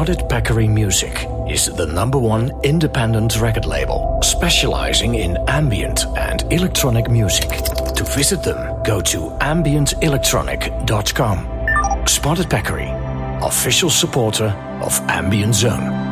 Spotted Peccary Music is the number one independent record label specializing in ambient and electronic music. To visit them, go to ambientelectronic.com. Spotted Peccary, official supporter of Ambient Zone.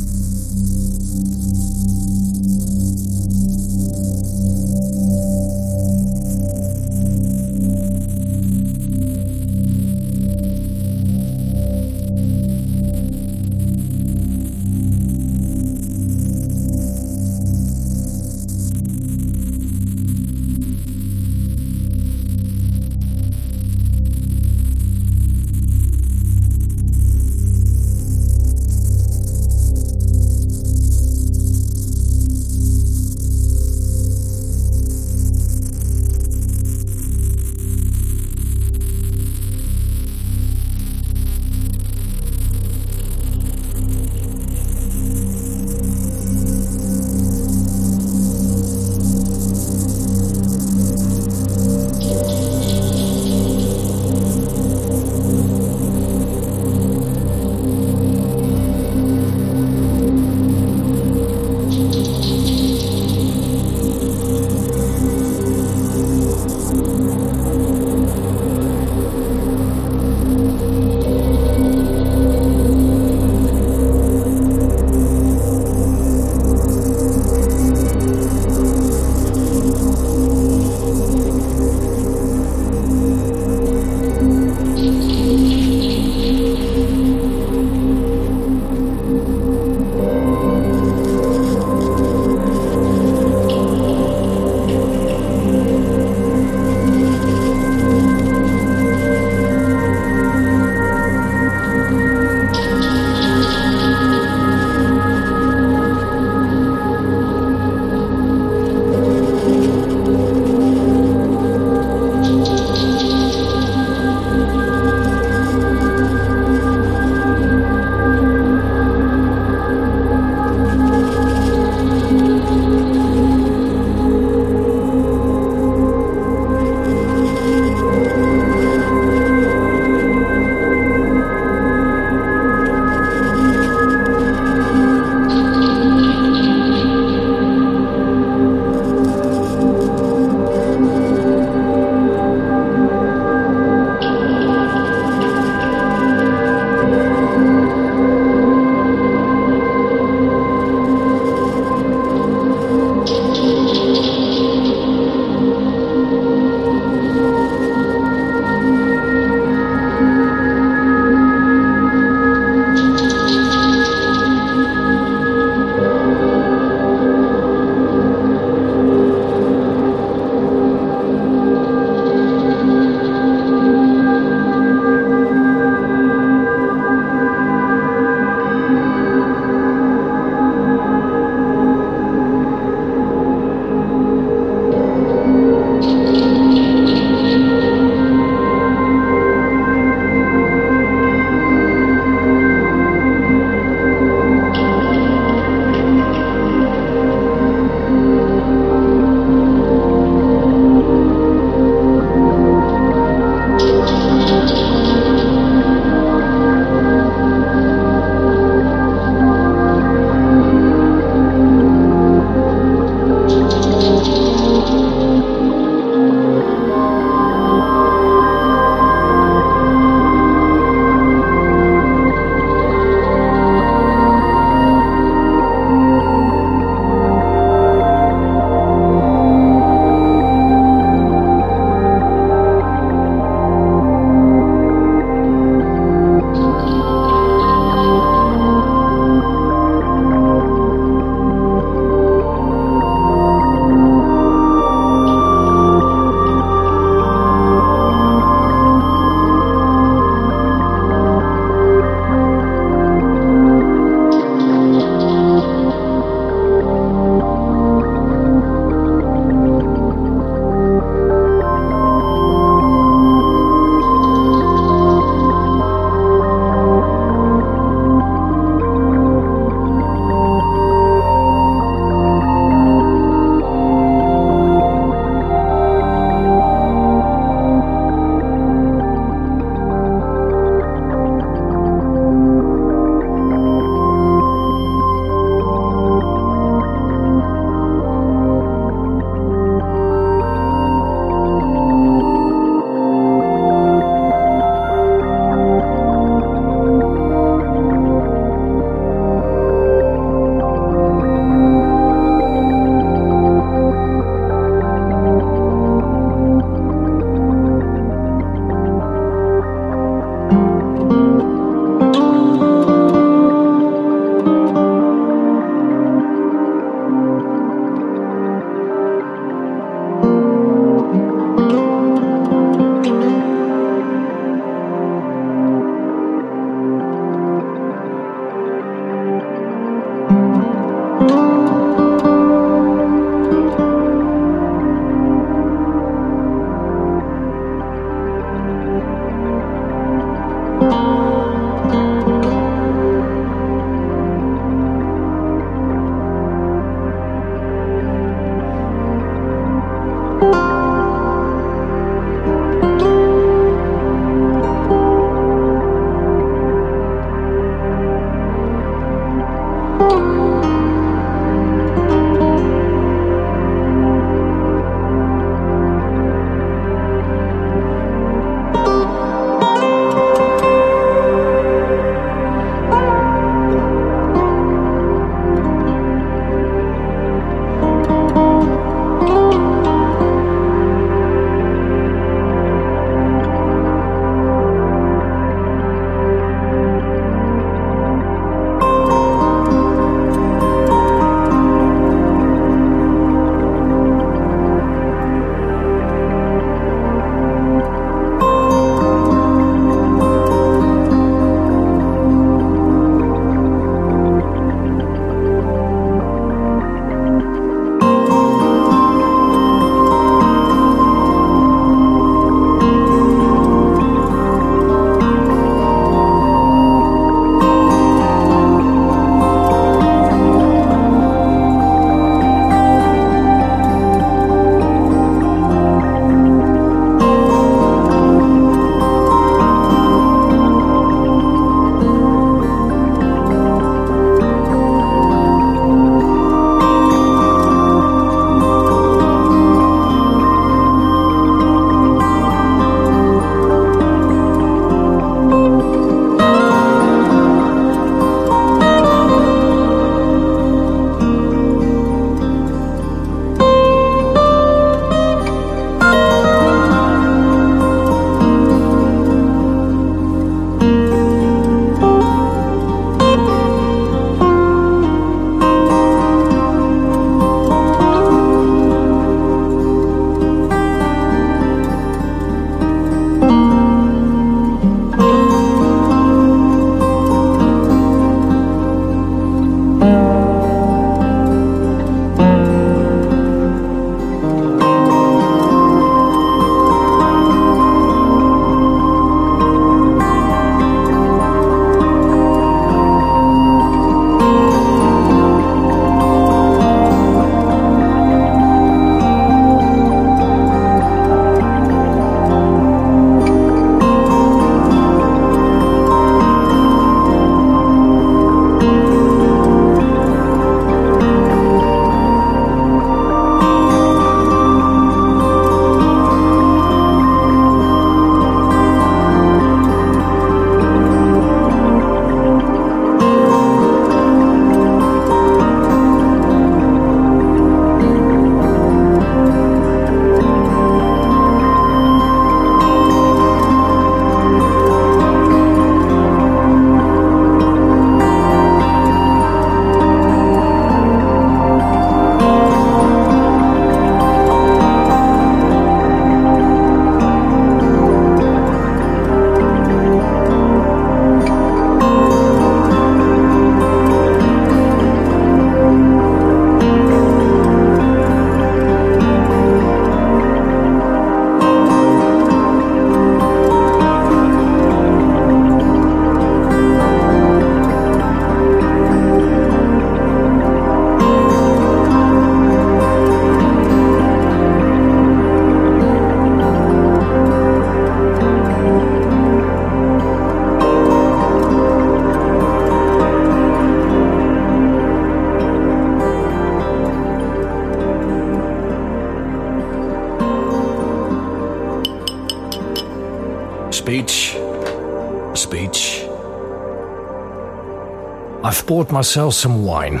I've myself some wine.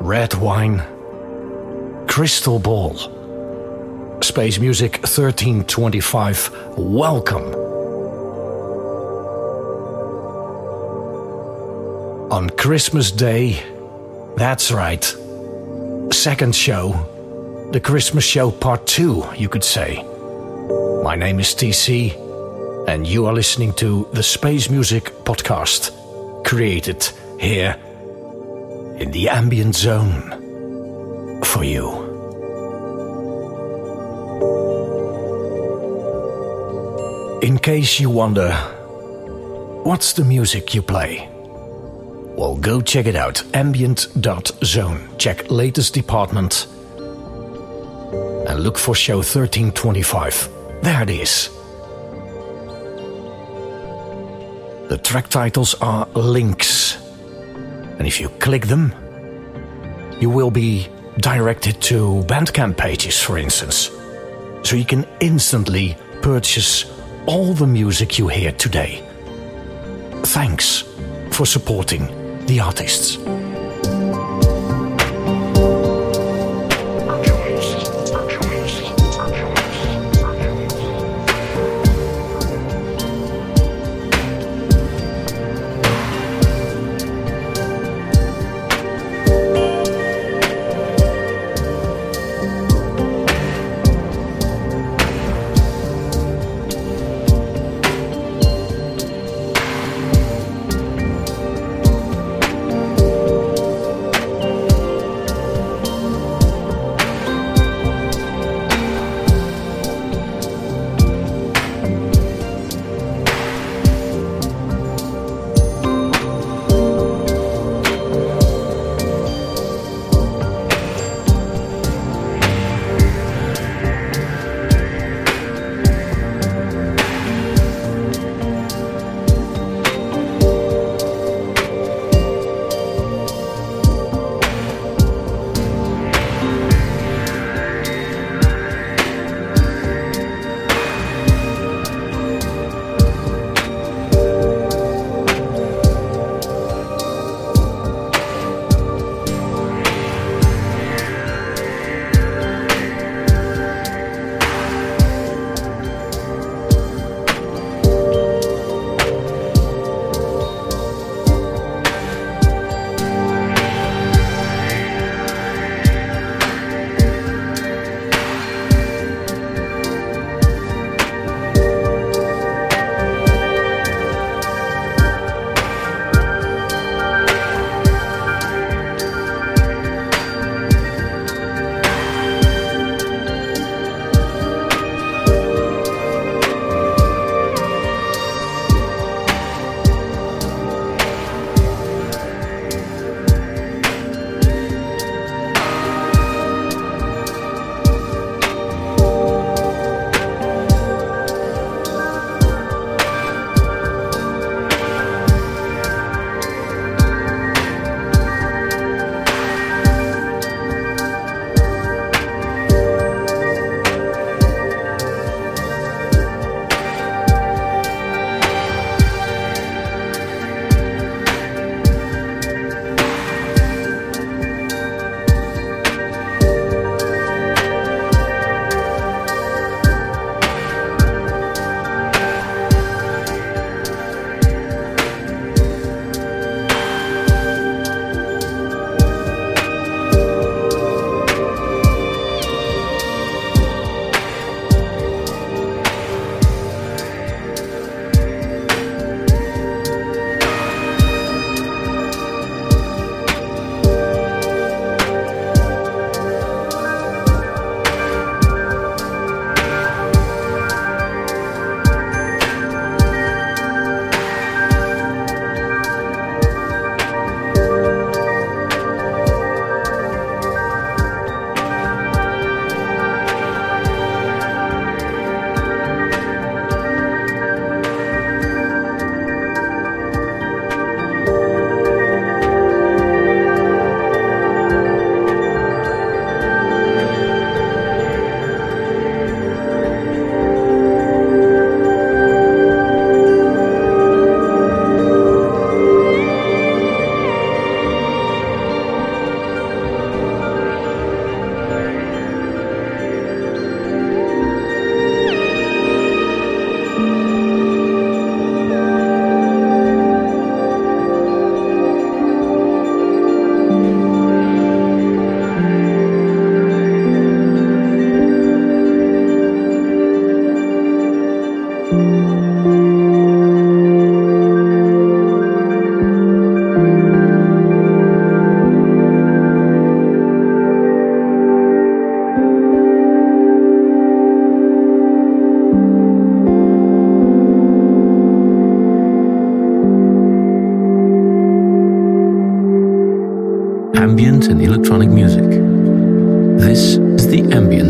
Red wine. Crystal Ball. Space Music 1325. Welcome. On Christmas Day, that's right. Second show. The Christmas show part two, you could say. My name is TC, and you are listening to the Space Music Podcast, created here in the ambient zone for you. In case you wonder, what's the music you play? Well, go check it out ambient.zone. Check latest department and look for show 1325. There it is. The track titles are links. And if you click them, you will be directed to Bandcamp pages, for instance. So you can instantly purchase all the music you hear today. Thanks for supporting the artists.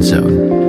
Zone.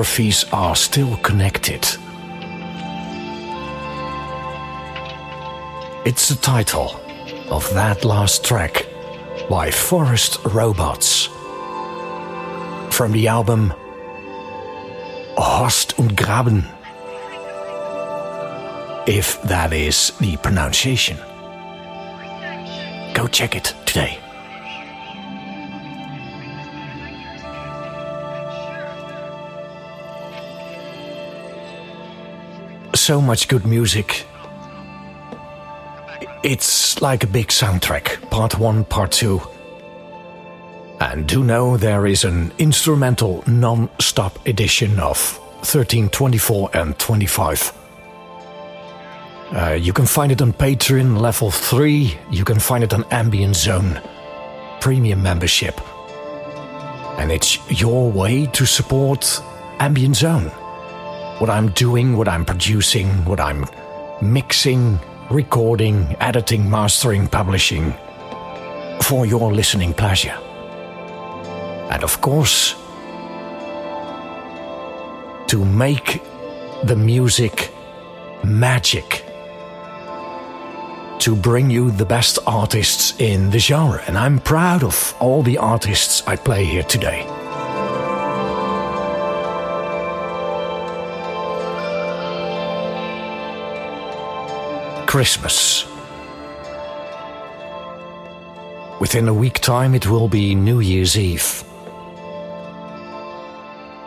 Topographies are still connected. It's the title of that last track by Forest Robots from the album Horst und Graben, if that is the pronunciation. Go check it today. So much good music. It's like a big soundtrack, part one, part two. And do know there is an instrumental non stop edition of 13, 24, and 25. Uh, you can find it on Patreon level 3. You can find it on Ambient Zone premium membership. And it's your way to support Ambient Zone what I'm doing, what I'm producing, what I'm mixing, recording, editing, mastering, publishing for your listening pleasure. And of course, to make the music magic to bring you the best artists in the genre. And I'm proud of all the artists I play here today. Christmas. Within a week time, it will be New Year's Eve.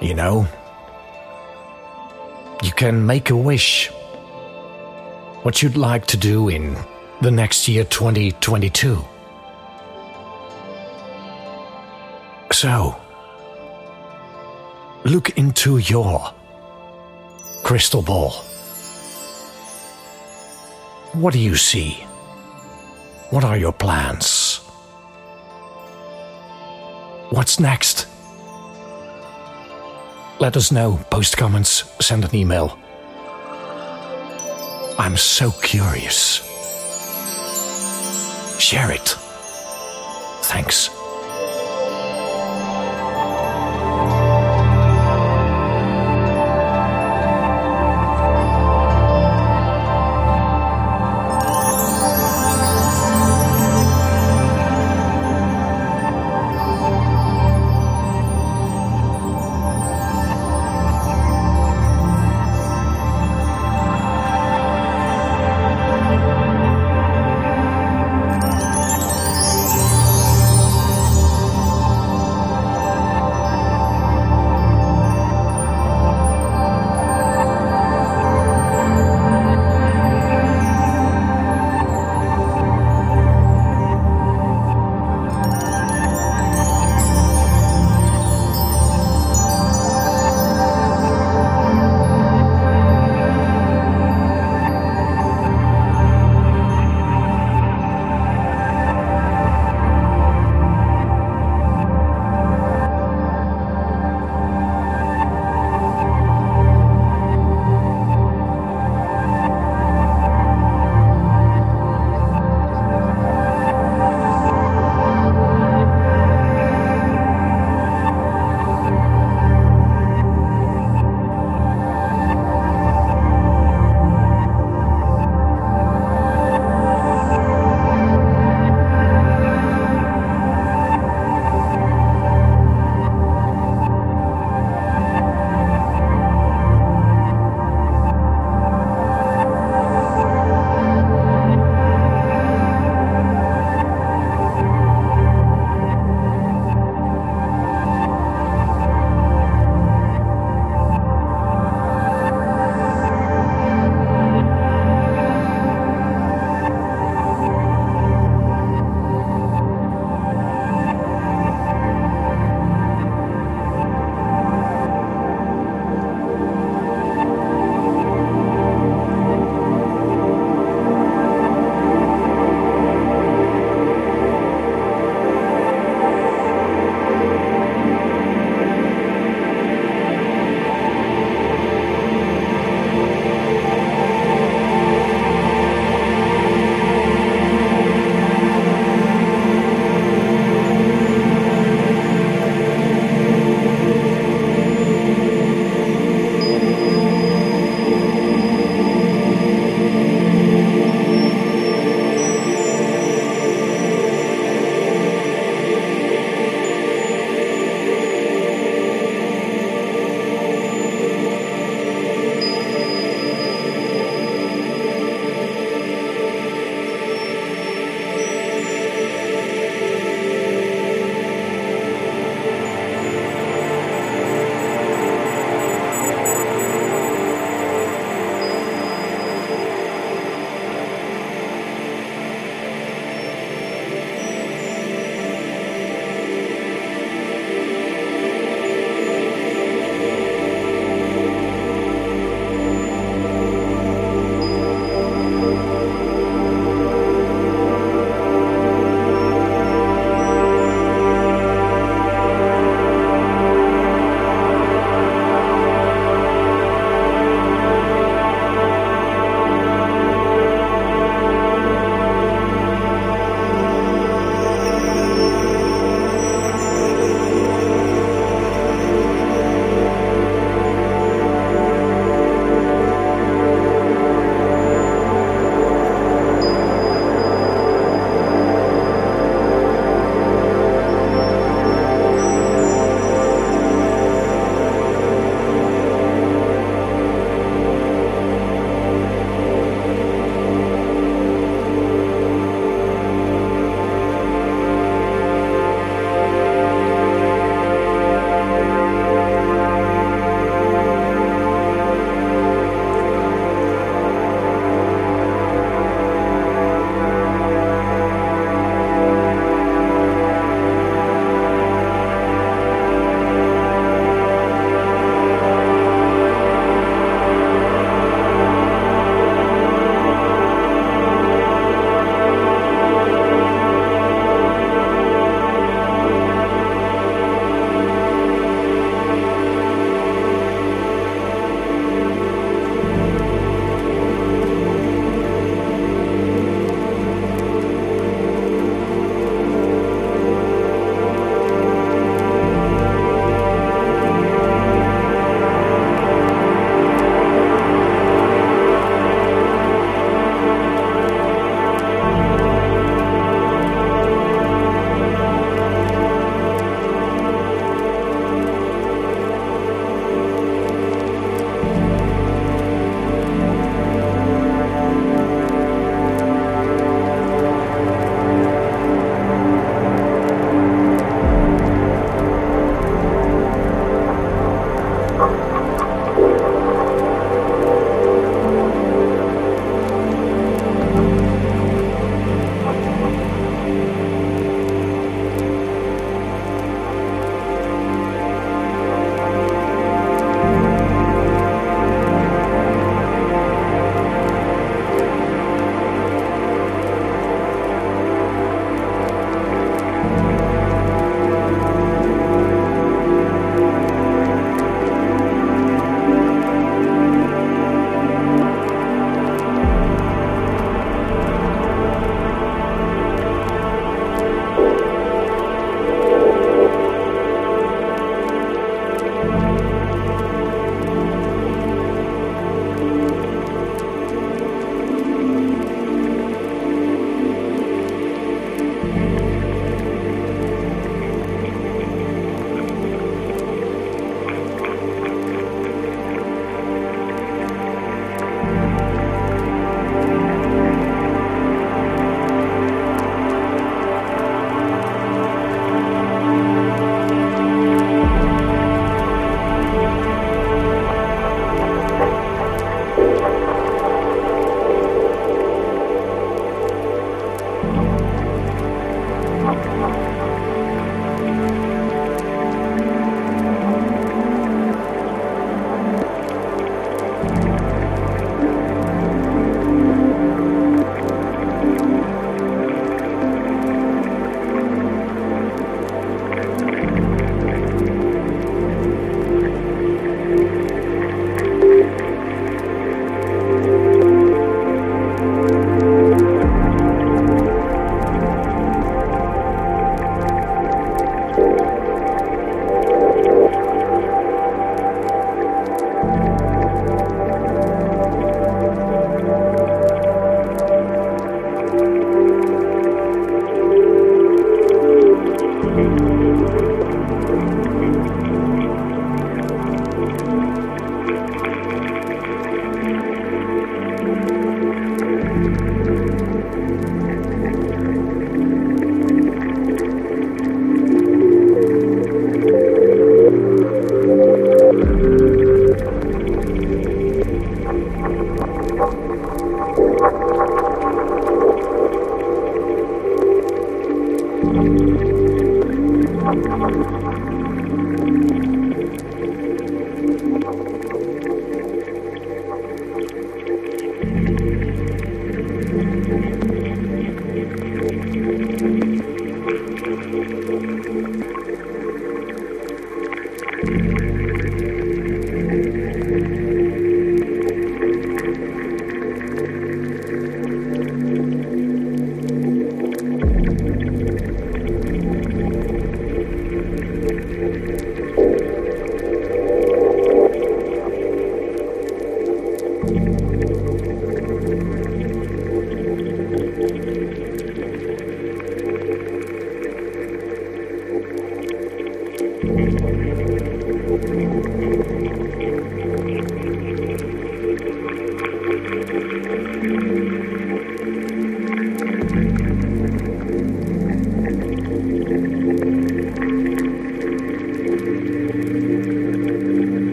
You know, you can make a wish what you'd like to do in the next year 2022. So, look into your crystal ball. What do you see? What are your plans? What's next? Let us know. Post comments, send an email. I'm so curious. Share it. Thanks.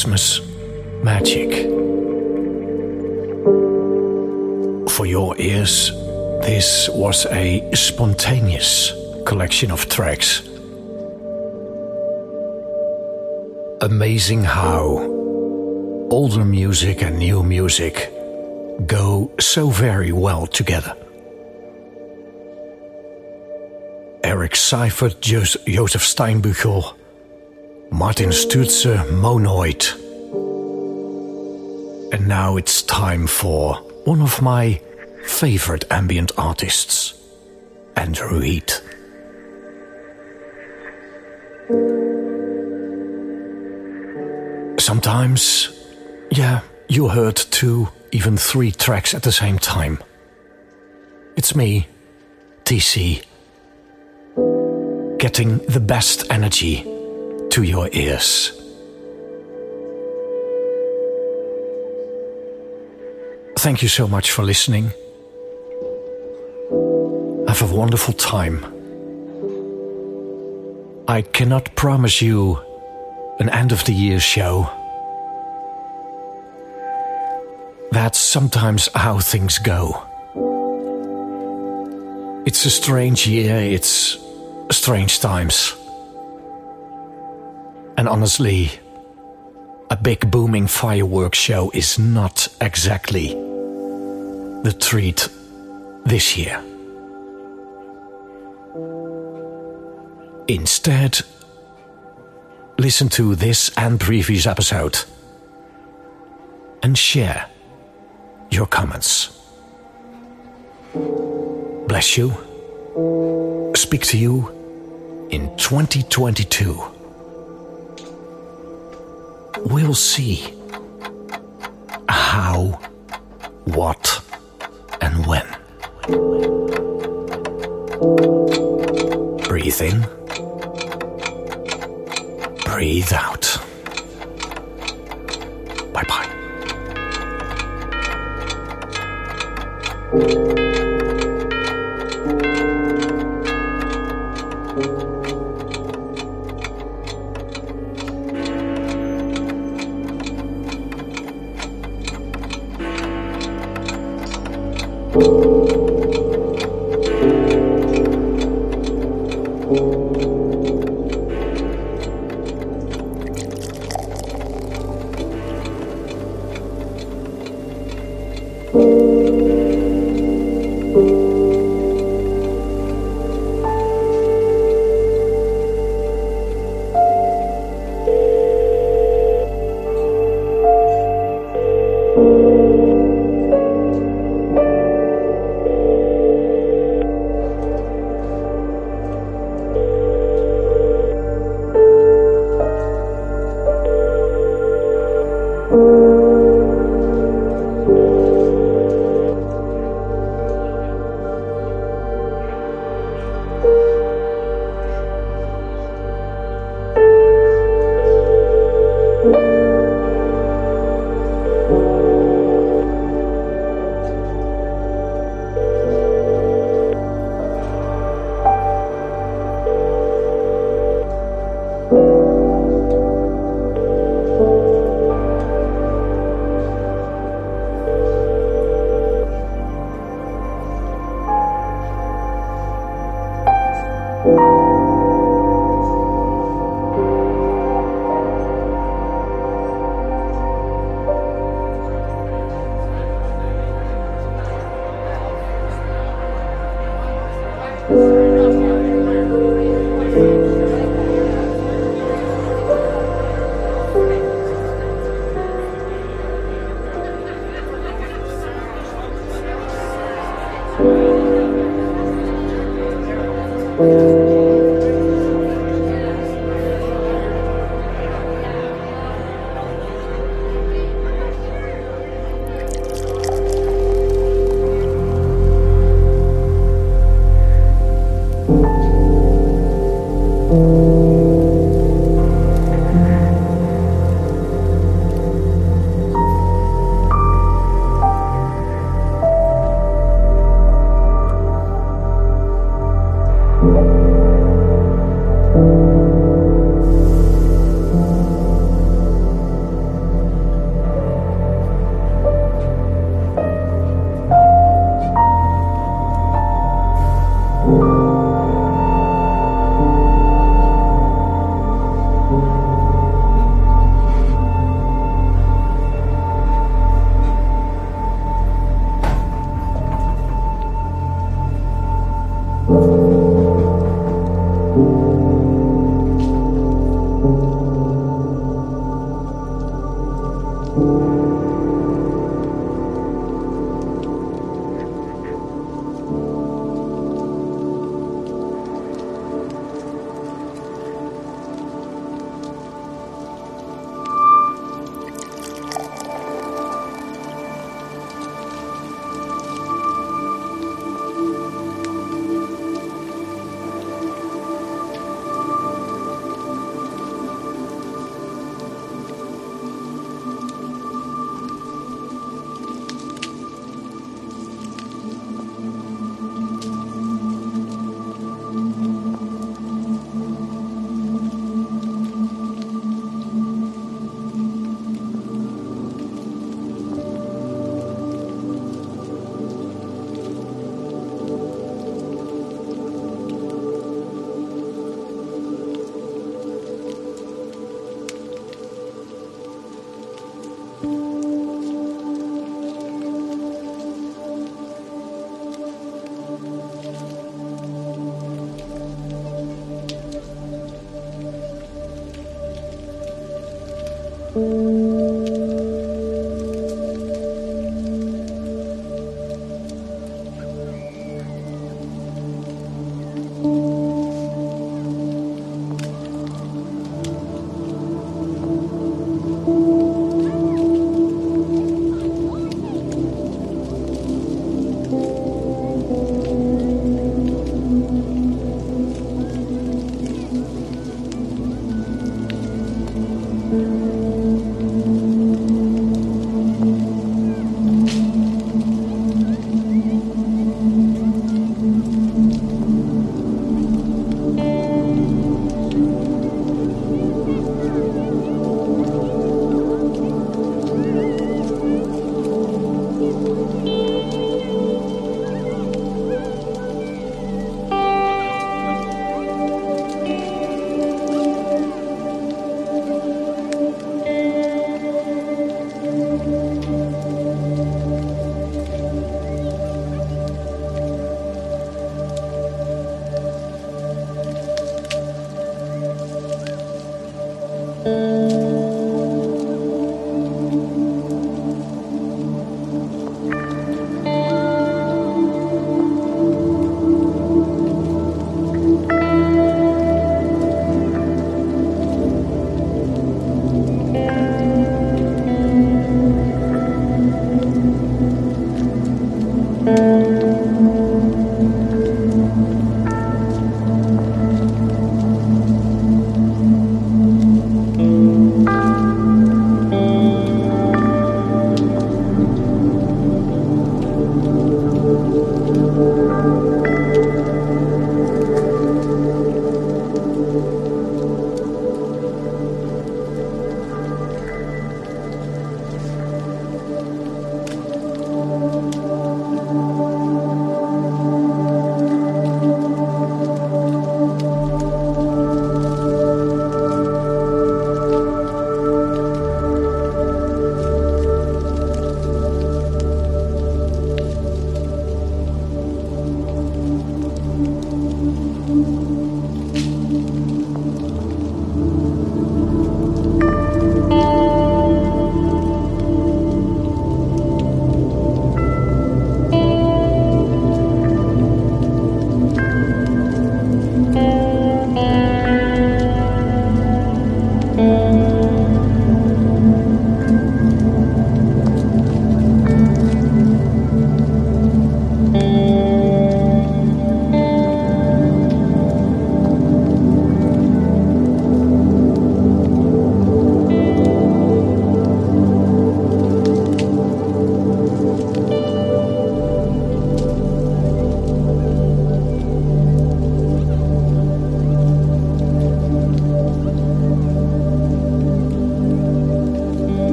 Christmas magic. For your ears, this was a spontaneous collection of tracks. Amazing how older music and new music go so very well together. Eric Seifert, Joseph Steinbüchel, Martin Stürzer, Monoid. And now it's time for one of my favorite ambient artists, Andrew Heath. Sometimes, yeah, you heard two, even three tracks at the same time. It's me, TC, getting the best energy to your ears. Thank you so much for listening. Have a wonderful time. I cannot promise you an end of the year show. That's sometimes how things go. It's a strange year, it's strange times. And honestly, a big booming fireworks show is not exactly the treat this year. Instead, listen to this and previous episode and share your comments. Bless you. Speak to you in 2022 we'll see how, what, and when. Breathe in, breathe out. Bye bye.